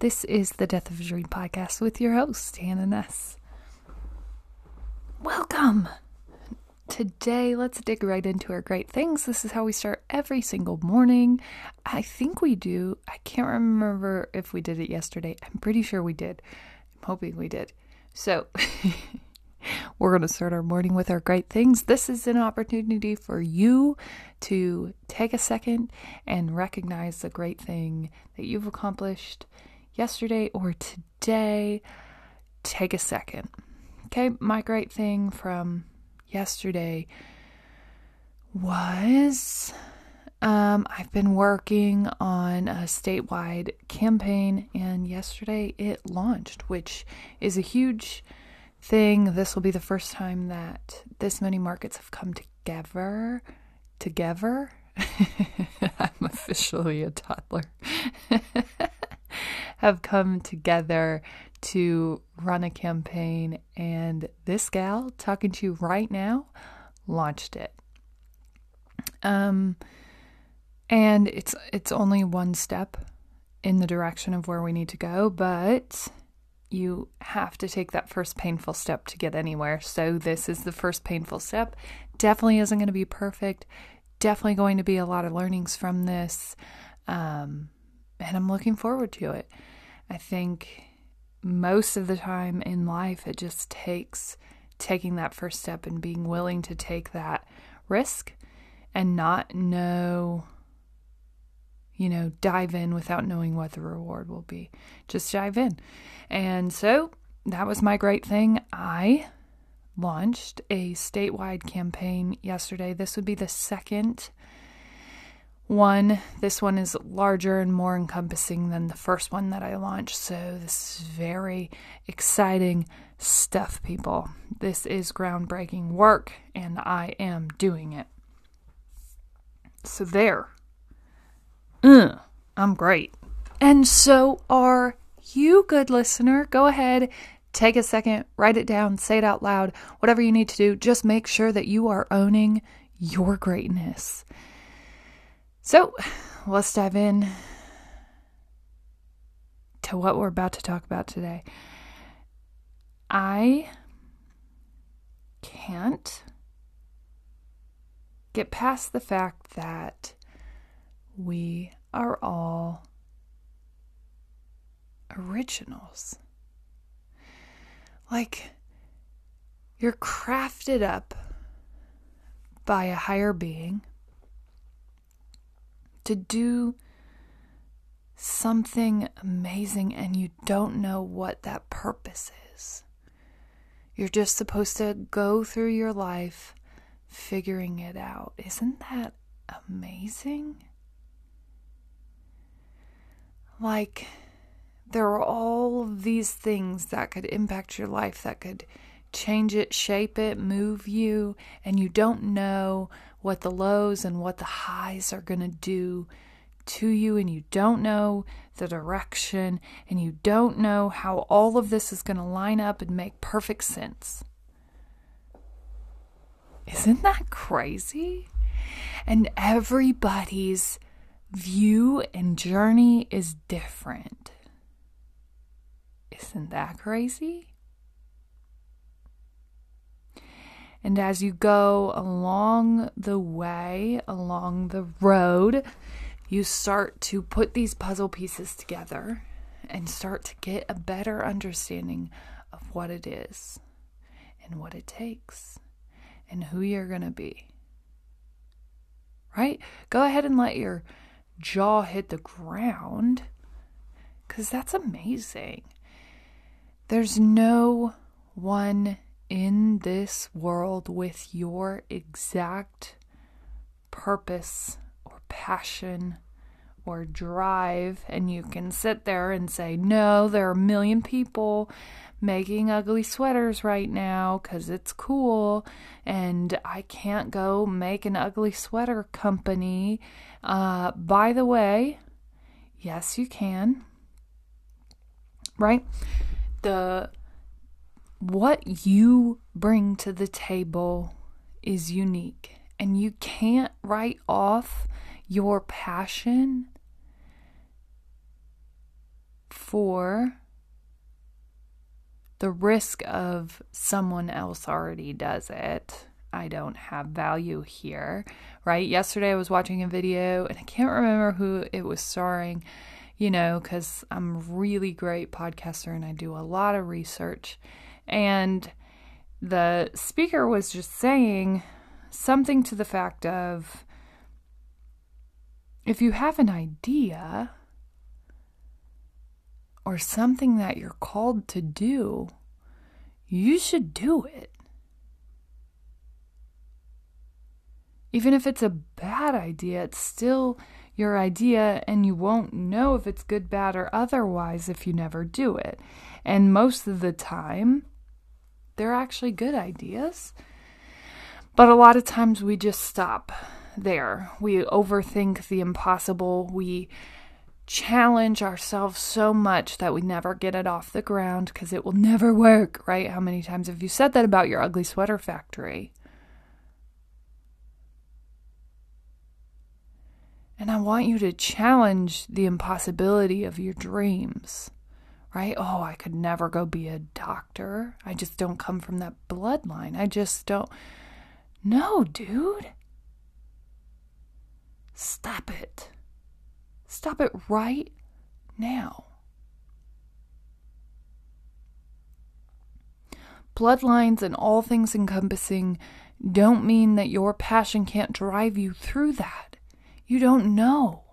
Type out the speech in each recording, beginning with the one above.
This is the Death of a Dream podcast with your host, Hannah Ness. Welcome! Today, let's dig right into our great things. This is how we start every single morning. I think we do. I can't remember if we did it yesterday. I'm pretty sure we did. I'm hoping we did. So, we're going to start our morning with our great things. This is an opportunity for you to take a second and recognize the great thing that you've accomplished yesterday or today, take a second. Okay, my great thing from yesterday was um, I've been working on a statewide campaign, and yesterday it launched, which is a huge thing. This will be the first time that this many markets have come together. Together. I'm officially a toddler. have come together to run a campaign, and this gal talking to you right now launched it. Um, and it's it's only one step in the direction of where we need to go, but you have to take that first painful step to get anywhere. So this is the first painful step. Definitely isn't going to be perfect. Definitely going to be a lot of learnings from this. Um, and I'm looking forward to it. I think most of the time in life, it just takes taking that first step and being willing to take that risk and not know, you know, dive in without knowing what the reward will be. Just dive in. And so that was my great thing. I launched a statewide campaign yesterday. This would be the second one. This one is larger and more encompassing than the first one that I launched. So, this is very exciting stuff, people. This is groundbreaking work, and I am doing it. So, there. Uh, I'm great. And so are you, good listener. Go ahead, take a second, write it down, say it out loud, whatever you need to do. Just make sure that you are owning your greatness. So let's dive in to what we're about to talk about today. I can't get past the fact that we are all originals. Like, you're crafted up by a higher being to do something amazing and you don't know what that purpose is. You're just supposed to go through your life figuring it out. Isn't that amazing? Like, there are all these things that could impact your life, that could change it, shape it, move you, and you don't know what the lows and what the highs are going to do to you, and you don't know the direction, and you don't know how all of this is going to line up and make perfect sense. Isn't that crazy? And everybody's view and journey is different. Isn't that crazy? And as you go along the way, along the road, you start to put these puzzle pieces together and start to get a better understanding of what it is and what it takes and who you're going to be. Right? Go ahead and let your jaw hit the ground because that's amazing. There's no one in this world with your exact purpose or passion or drive, and you can sit there and say, No, there are a million people making ugly sweaters right now because it's cool, and I can't go make an ugly sweater company. Uh, by the way, yes, you can. Right? The what you bring to the table is unique, and you can't write off your passion for the risk of someone else already does it. I don't have value here, right? Yesterday I was watching a video and I can't remember who it was starring, you know, because I'm really great podcaster and I do a lot of research. And the speaker was just saying something to the fact of if you have an idea or something that you're called to do, you should do it. Even if it's a bad idea, it's still your idea, and you won't know if it's good, bad, or otherwise if you never do it. And most of the time, they're actually good ideas. But a lot of times we just stop there. We overthink the impossible. We challenge ourselves so much that we never get it off the ground because it will never work, right? How many times have you said that about your ugly sweater factory? And I want you to challenge the impossibility of your dreams, right? Oh, I could never go be a doctor. I just don't come from that bloodline. I just don't. No, dude. Stop it. Stop it right now. Bloodlines and all things encompassing don't mean that your passion can't drive you through that. You don't know.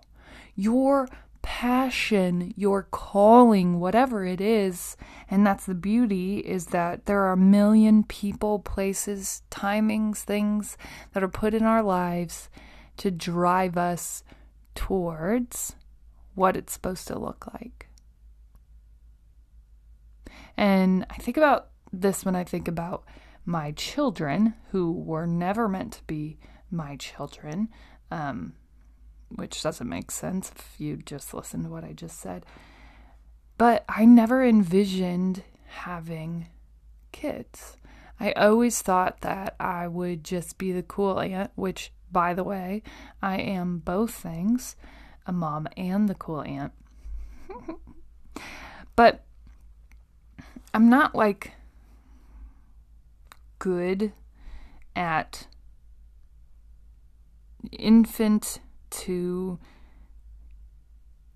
Your passion, your calling, whatever it is, and that's the beauty is that there are a million people, places, timings, things that are put in our lives to drive us towards what it's supposed to look like. And I think about this when I think about my children who were never meant to be my children. Um, which doesn't make sense if you just listen to what I just said. But I never envisioned having kids. I always thought that I would just be the cool aunt, which, by the way, I am both things a mom and the cool aunt. but I'm not like good at infant two,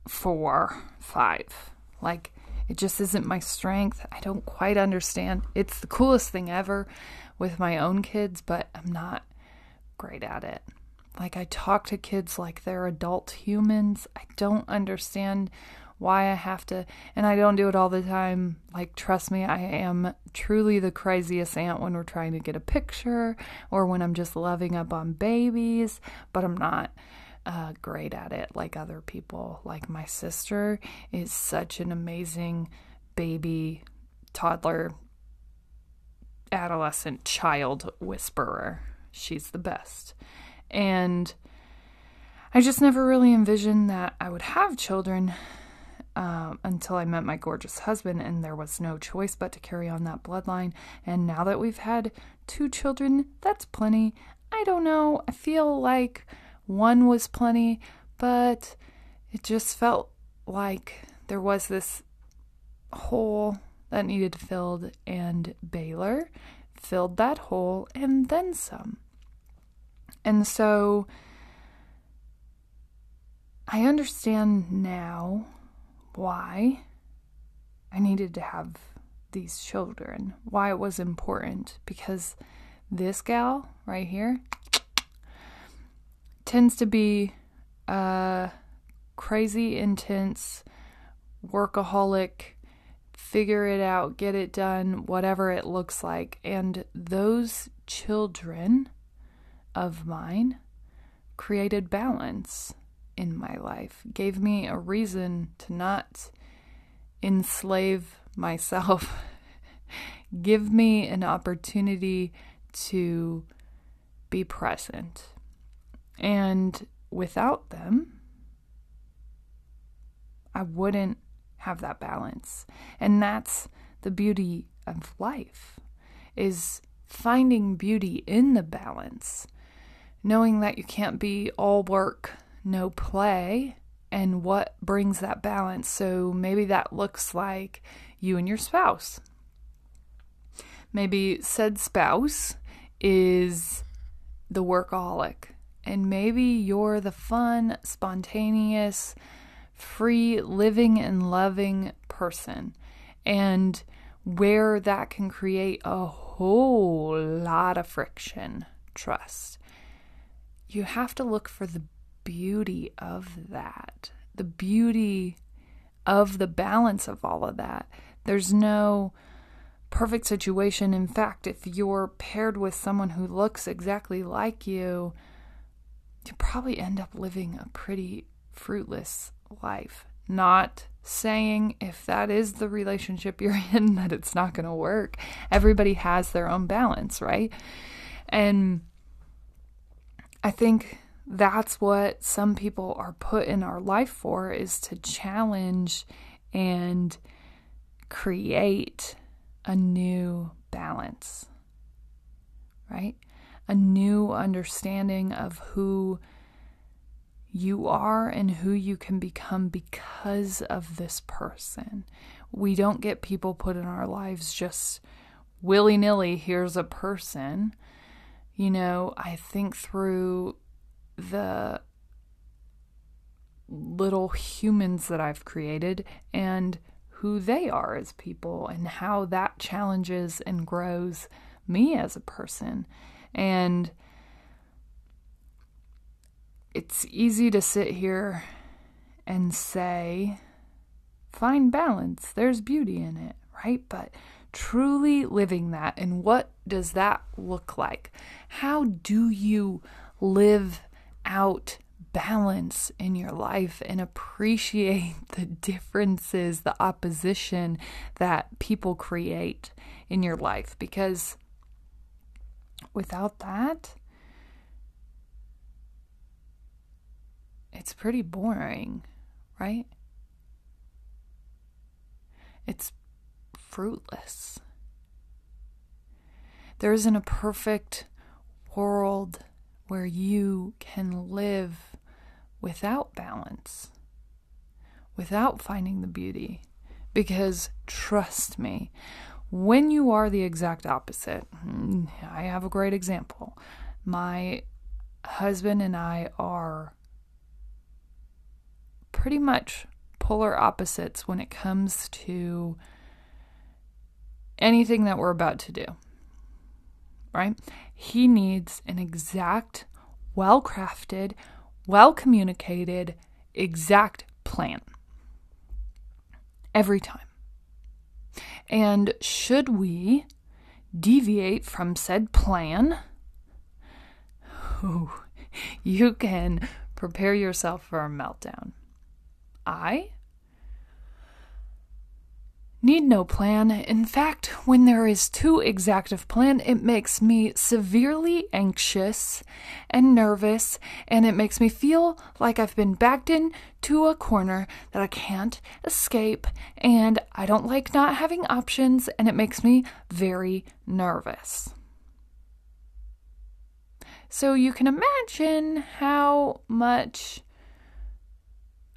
four, five. Like, it just isn't my strength. I don't quite understand. It's the coolest thing ever with my own kids, but I'm not great at it. Like, I talk to kids like they're adult humans. I don't understand why I have to, and I don't do it all the time. Like, trust me, I am truly the craziest aunt when we're trying to get a picture or when I'm just loving up on babies, but I'm not uh, great at it like other people. Like my sister is such an amazing baby, toddler, adolescent, child whisperer. She's the best. And I just never really envisioned that I would have children um, until I met my gorgeous husband, and there was no choice but to carry on that bloodline. And now that we've had two children, that's plenty. I don't know. I feel like one was plenty, but it just felt like there was this hole that needed filled, and Baylor filled that hole and then some. And so I understand now why I needed to have these children, why it was important, because this gal right here, tends to be a crazy intense workaholic figure it out get it done whatever it looks like. And those children of mine created balance in my life gave me a reason to not enslave myself give me an opportunity to be present and without them, I wouldn't have that balance. And that's the beauty of life is finding beauty in the balance. Knowing that you can't be all work, no play, and what brings that balance. So maybe that looks like you and your spouse. Maybe said spouse is the workaholic, and maybe you're the fun, spontaneous, free living and loving person. And where that can create a whole lot of friction, trust. You have to look for the beauty of that, the beauty of the balance of all of that. There's no perfect situation. In fact, if you're paired with someone who looks exactly like you, you probably end up living a pretty fruitless life. Not saying if that is the relationship you're in that it's not going to work. Everybody has their own balance, right? And I think that's what some people are put in our life for is to challenge and create a new balance, right? A new understanding of who you are and who you can become because of this person. We don't get people put in our lives just willy nilly. Here's a person. You know, I think through the little humans that I've created and who they are as people and how that challenges and grows me as a person. And it's easy to sit here and say, find balance, there's beauty in it, right? But truly living that, and what does that look like? How do you live out balance in your life and appreciate the differences, the opposition that people create in your life? Because without that, it's pretty boring, right? It's fruitless. There isn't a perfect world where you can live without balance, without finding the beauty. Because trust me, when you are the exact opposite, hmm, I have a great example. My husband and I are pretty much polar opposites when it comes to anything that we're about to do. Right? He needs an exact, well crafted, well communicated, exact plan every time. And should we deviate from said plan, you can prepare yourself for a meltdown. I need no plan. In fact, when there is too exact of plan, it makes me severely anxious and nervous, and it makes me feel like I've been backed into a corner that I can't escape, and I don't like not having options, and it makes me very nervous. So you can imagine how much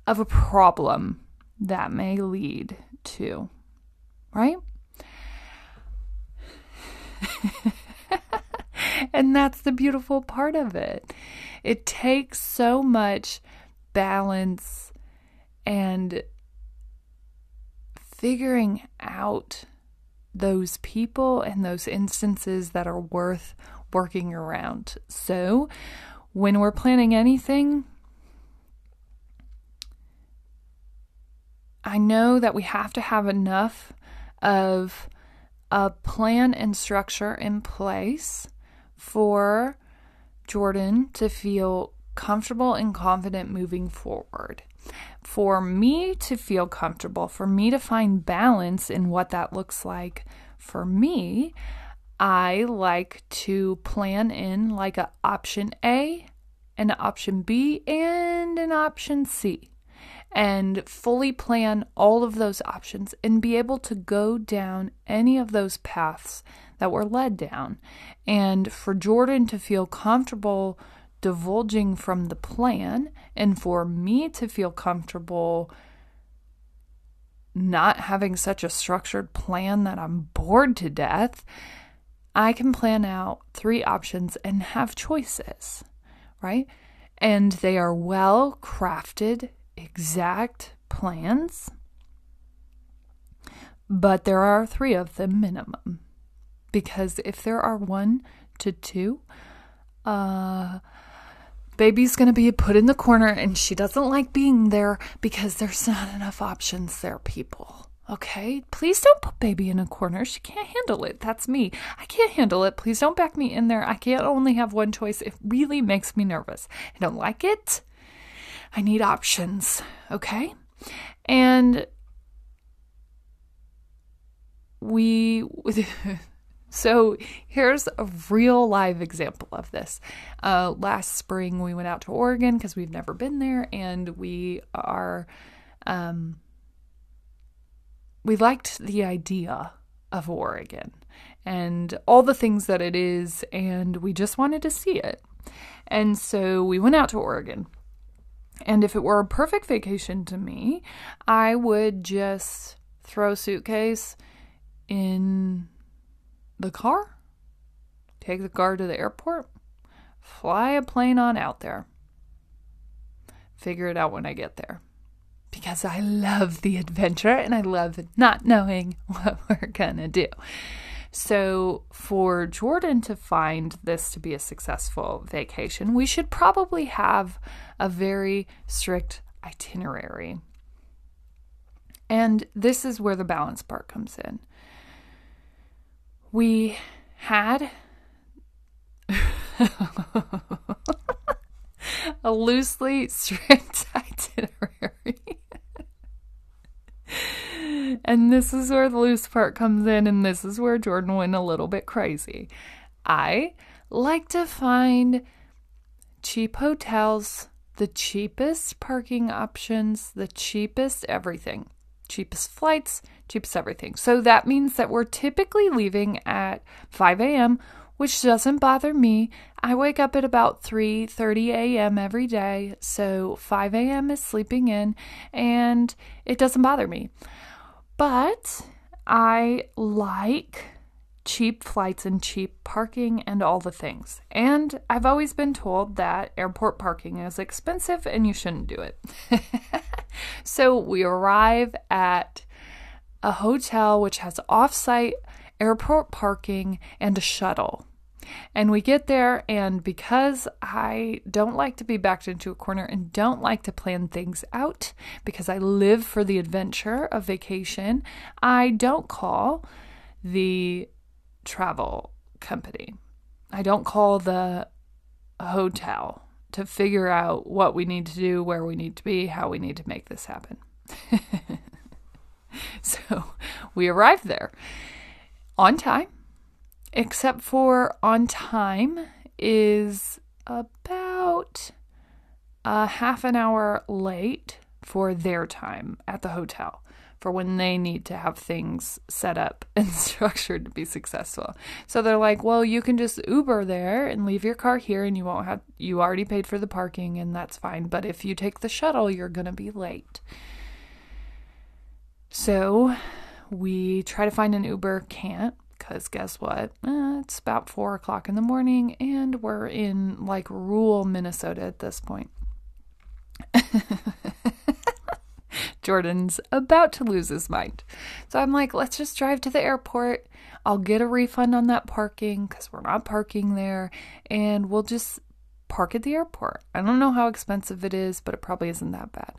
of a problem that may lead to, right? and that's the beautiful part of it. It takes so much balance and figuring out those people and those instances that are worth working around. So, when we're planning anything, I know that we have to have enough of a plan and structure in place for Jordan to feel comfortable and confident moving forward. For me to feel comfortable, for me to find balance in what that looks like for me, I like to plan in like an option A, an option B, and an option C and fully plan all of those options and be able to go down any of those paths that were led down. And for Jordan to feel comfortable divulging from the plan and for me to feel comfortable not having such a structured plan that I'm bored to death, I can plan out three options and have choices, right? And they are well crafted, exact plans, but there are three of them minimum. Because if there are one to two, uh, baby's going to be put in the corner and she doesn't like being there because there's not enough options there, people. Okay? Please don't put baby in a corner. She can't handle it. That's me. I can't handle it. Please don't back me in there. I can't only have one choice. It really makes me nervous. I don't like it. I need options. Okay? And we So here's a real live example of this. Uh, last spring, we went out to Oregon because we've never been there, and we are, um, we liked the idea of Oregon and all the things that it is, and we just wanted to see it. And so we went out to Oregon. And if it were a perfect vacation to me, I would just throw suitcase in the car, take the car to the airport, fly a plane on out there. Figure it out when I get there. Because I love the adventure and I love not knowing what we're going to do. So, for Jordan to find this to be a successful vacation, we should probably have a very strict itinerary. And this is where the balance part comes in we had a loosely strict itinerary. And this is where the loose part comes in, and this is where Jordan went a little bit crazy. I like to find cheap hotels, the cheapest parking options, the cheapest everything cheapest flights, cheapest everything. So that means that we're typically leaving at 5 a.m., which doesn't bother me. I wake up at about 3:30 a.m. every day, so 5 a.m. is sleeping in and it doesn't bother me. But I like cheap flights and cheap parking and all the things. And I've always been told that airport parking is expensive and you shouldn't do it. so we arrive at a hotel which has off-site airport parking and a shuttle. And we get there, and because I don't like to be backed into a corner and don't like to plan things out because I live for the adventure of vacation, I don't call the travel company. I don't call the hotel to figure out what we need to do, where we need to be, how we need to make this happen. so we arrived there on time, except for on time is about a half an hour late for their time at the hotel for when they need to have things set up and structured to be successful. So they're like, "Well, you can just Uber there and leave your car here and you won't have you already paid for the parking and that's fine, but if you take the shuttle, you're going to be late." So, we try to find an Uber, can't because guess what? Eh, it's about four o'clock in the morning, and we're in like rural Minnesota at this point. Jordan's about to lose his mind. So I'm like, let's just drive to the airport. I'll get a refund on that parking because we're not parking there, and we'll just park at the airport. I don't know how expensive it is, but it probably isn't that bad.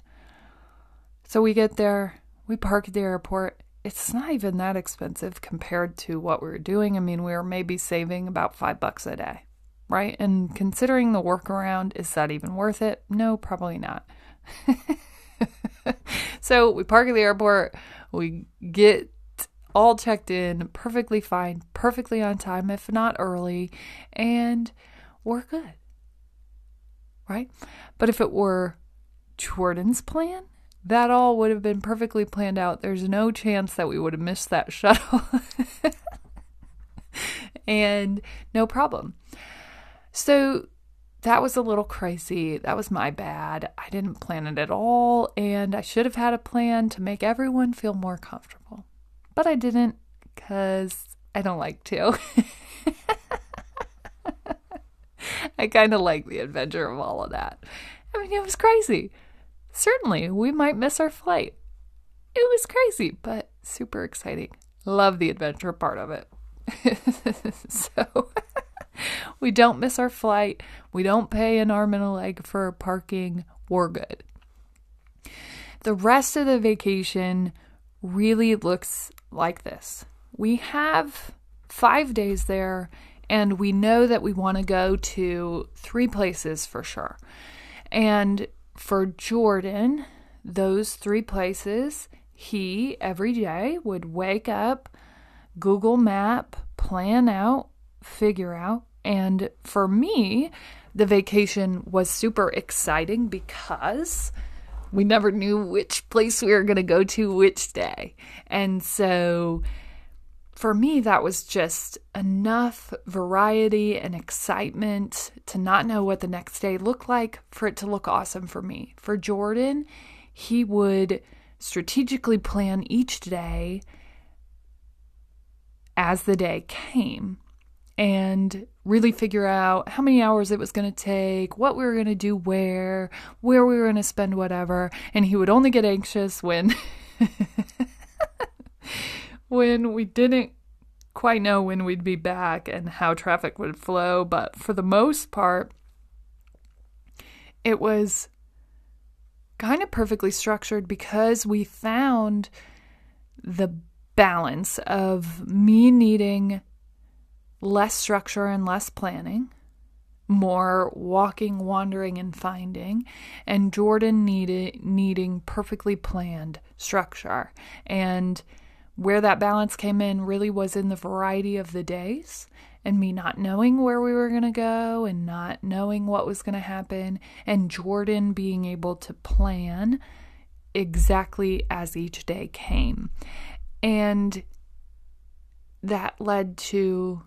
So we get there, we park at the airport. It's not even that expensive compared to what we were doing. I mean, we were maybe saving about five bucks a day, right? And considering the workaround, is that even worth it? No, probably not. so we park at the airport, we get all checked in, perfectly fine, perfectly on time, if not early, and we're good. Right? But if it were Jordan's plan, that all would have been perfectly planned out. There's no chance that we would have missed that shuttle. and no problem. So that was a little crazy. That was my bad. I didn't plan it at all, and I should have had a plan to make everyone feel more comfortable. But I didn't because I don't like to. I kind of like the adventure of all of that. I mean, it was crazy. Certainly, we might miss our flight. It was crazy, but super exciting. Love the adventure part of it. so we don't miss our flight. We don't pay an arm and a leg for parking. We're good. The rest of the vacation really looks like this. We have five days there, and we know that we want to go to three places for sure. And for Jordan, those three places, he every day would wake up, Google Map, plan out, figure out. And for me, the vacation was super exciting because we never knew which place we were going to go to which day. And so for me, that was just enough variety and excitement to not know what the next day looked like for it to look awesome for me. For Jordan, he would strategically plan each day as the day came and really figure out how many hours it was going to take, what we were going to do where, where we were going to spend whatever. And he would only get anxious when when we didn't quite know when we'd be back and how traffic would flow, but for the most part it was kind of perfectly structured because we found the balance of me needing less structure and less planning, more walking, wandering, and finding, and Jordan needed needing perfectly planned structure. And where that balance came in really was in the variety of the days and me not knowing where we were going to go and not knowing what was going to happen, and Jordan being able to plan exactly as each day came. And that led to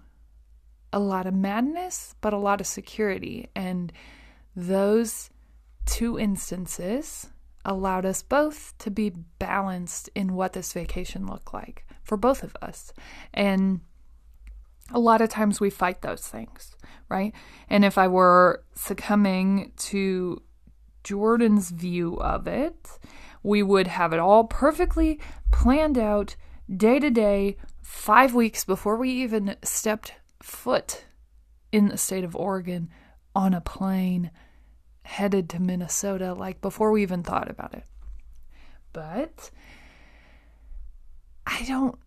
a lot of madness, but a lot of security. And those two instances allowed us both to be balanced in what this vacation looked like for both of us. And a lot of times we fight those things, right? And if I were succumbing to Jordan's view of it, we would have it all perfectly planned out day to day, five weeks before we even stepped foot in the state of Oregon on a plane headed to Minnesota, like before we even thought about it. But I don't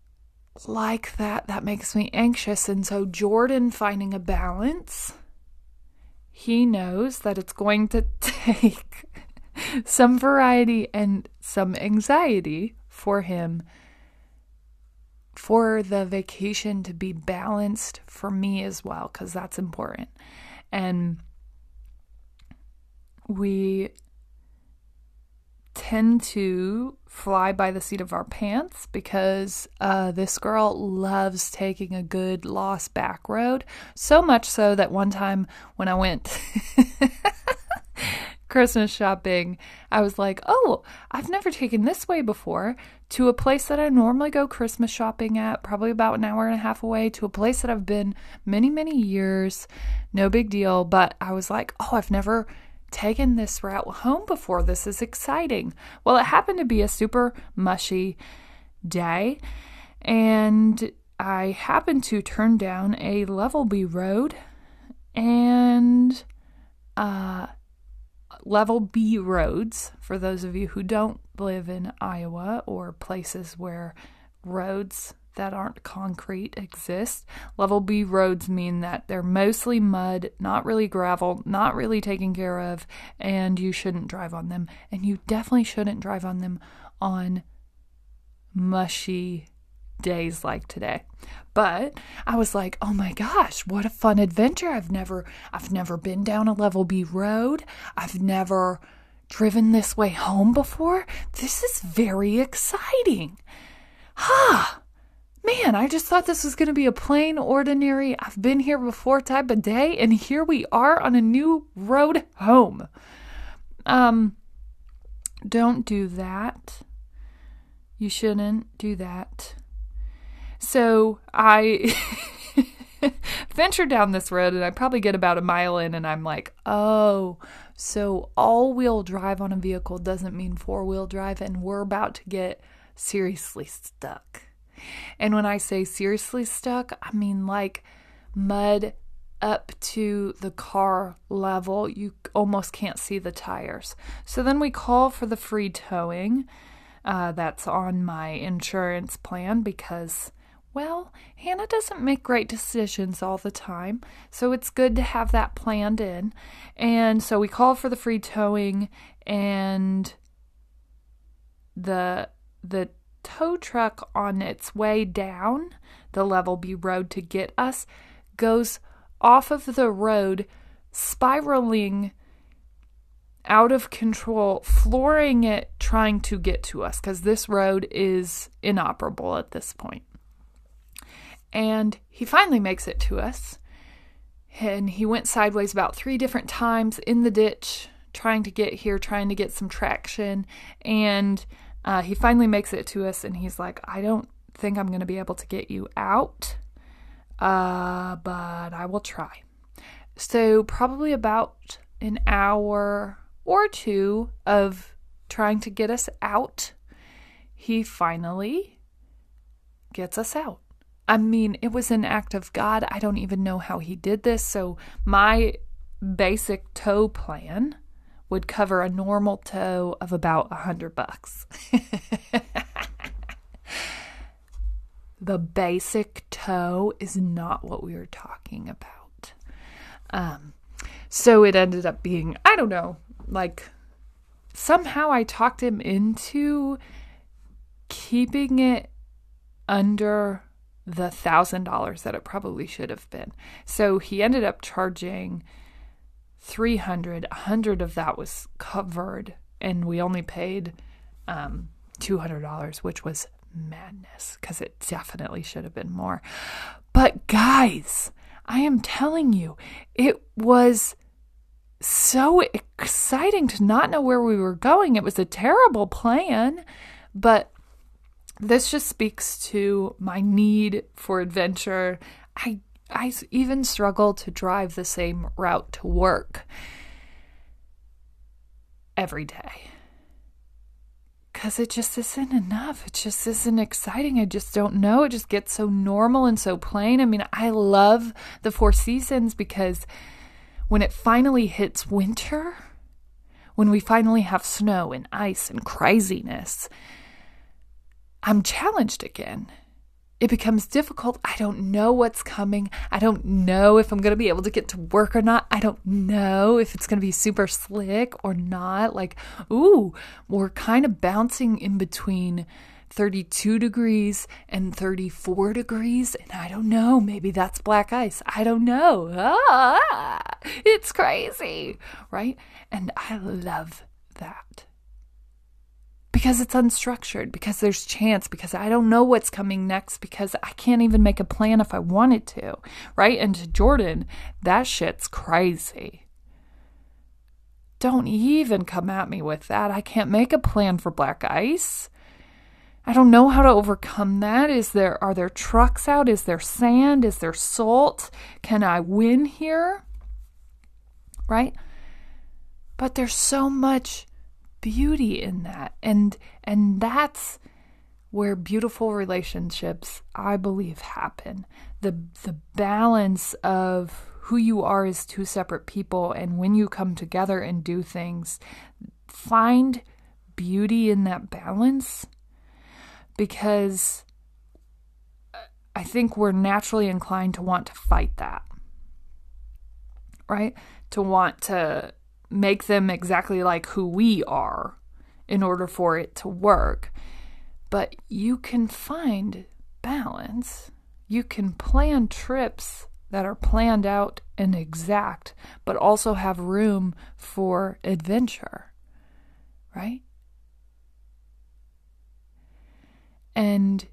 like that. That makes me anxious. And so, Jordan finding a balance, he knows that it's going to take some variety and some anxiety for him for the vacation to be balanced for me as well, because that's important. And we tend to fly by the seat of our pants because uh, this girl loves taking a good lost back road. So much so that one time when I went Christmas shopping, I was like, oh, I've never taken this way before to a place that I normally go Christmas shopping at, probably about an hour and a half away, to a place that I've been many, many years. No big deal. But I was like, oh, I've never taken this route home before. This is exciting. Well, it happened to be a super mushy day, and I happened to turn down a level B road, and uh, level B roads, for those of you who don't live in Iowa or places where roads that aren't concrete exist. Level B roads mean that they're mostly mud, not really gravel, not really taken care of, and you shouldn't drive on them. And you definitely shouldn't drive on them on mushy days like today. But I was like, "Oh my gosh, what a fun adventure. I've never I've never been down a level B road. I've never driven this way home before. This is very exciting." Ha! Man, I just thought this was going to be a plain, ordinary, I've been here before type of day, and here we are on a new road home. Um, don't do that. You shouldn't do that. So I venture down this road and I probably get about a mile in and I'm like, oh, so all wheel drive on a vehicle doesn't mean four wheel drive, and we're about to get seriously stuck. And when I say seriously stuck, I mean like mud up to the car level. You almost can't see the tires. So then we call for the free towing. Uh, that's on my insurance plan because, well, Hannah doesn't make great decisions all the time. So it's good to have that planned in. And so we call for the free towing and the the tow truck on its way down the level B road to get us goes off of the road, spiraling out of control, flooring it, trying to get to us because this road is inoperable at this point. And he finally makes it to us. And he went sideways about three different times in the ditch, trying to get here, trying to get some traction. And uh, he finally makes it to us and he's like, I don't think I'm going to be able to get you out, uh, but I will try. So, probably about an hour or two of trying to get us out, he finally gets us out. I mean, it was an act of God. I don't even know how he did this. So, my basic tow plan would cover a normal tow of about a hundred bucks. the basic tow is not what we were talking about. Um, so it ended up being, I don't know, like somehow I talked him into keeping it under the thousand dollars that it probably should have been. So he ended up charging 300 100 of that was covered and we only paid um, $200 which was madness because it definitely should have been more. But guys i am telling you it was so exciting to not know where we were going. It was a terrible plan but this just speaks to my need for adventure. I I even struggle to drive the same route to work every day. Because it just isn't enough. It just isn't exciting. I just don't know. It just gets so normal and so plain. I mean, I love the Four Seasons because when it finally hits winter, when we finally have snow and ice and craziness, I'm challenged again it becomes difficult. I don't know what's coming. I don't know if I'm going to be able to get to work or not. I don't know if it's going to be super slick or not. Like, ooh, we're kind of bouncing in between 32 degrees and 34 degrees. And I don't know. Maybe that's black ice. I don't know. Ah, it's crazy, right? And I love that because it's unstructured, because there's chance, because I don't know what's coming next, because I can't even make a plan if I wanted to, right? And to Jordan, that shit's crazy. Don't even come at me with that. I can't make a plan for black ice. I don't know how to overcome that. Is there are there trucks out? Is there sand? Is there salt? Can I win here? Right? But there's so much beauty in that. And and that's where beautiful relationships I believe happen. The the balance of who you are as two separate people and when you come together and do things find beauty in that balance because I think we're naturally inclined to want to fight that. Right? To want to make them exactly like who we are in order for it to work. But you can find balance. You can plan trips that are planned out and exact, but also have room for adventure, right? And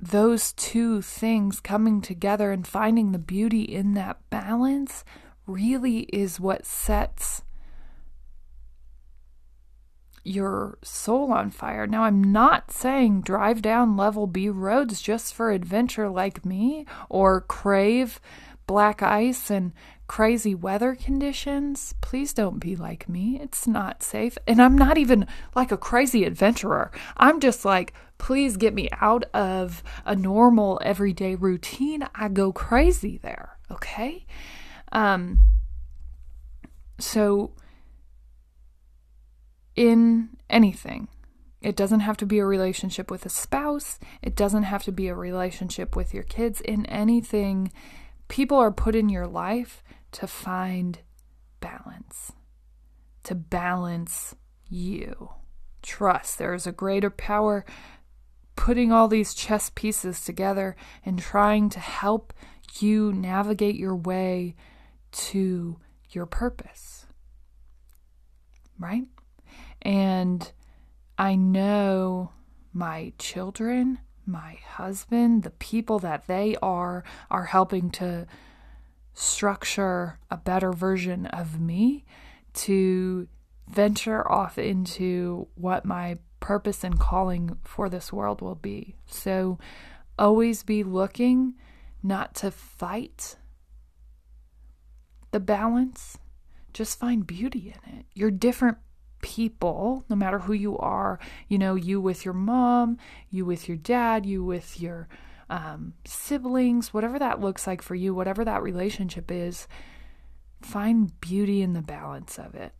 those two things coming together and finding the beauty in that balance really is what sets your soul on fire. Now, I'm not saying drive down level B roads just for adventure like me or crave black ice and crazy weather conditions. Please don't be like me. It's not safe. And I'm not even like a crazy adventurer. I'm just like, please get me out of a normal everyday routine. I go crazy there. Okay. Um, so, in anything, it doesn't have to be a relationship with a spouse, it doesn't have to be a relationship with your kids. In anything, people are put in your life to find balance, to balance you. Trust there is a greater power putting all these chess pieces together and trying to help you navigate your way to your purpose. Right? And I know my children, my husband, the people that they are, are helping to structure a better version of me to venture off into what my purpose and calling for this world will be. So always be looking not to fight the balance, just find beauty in it. You're different people, no matter who you are, you know, you with your mom, you with your dad, you with your um, siblings, whatever that looks like for you, whatever that relationship is, find beauty in the balance of it.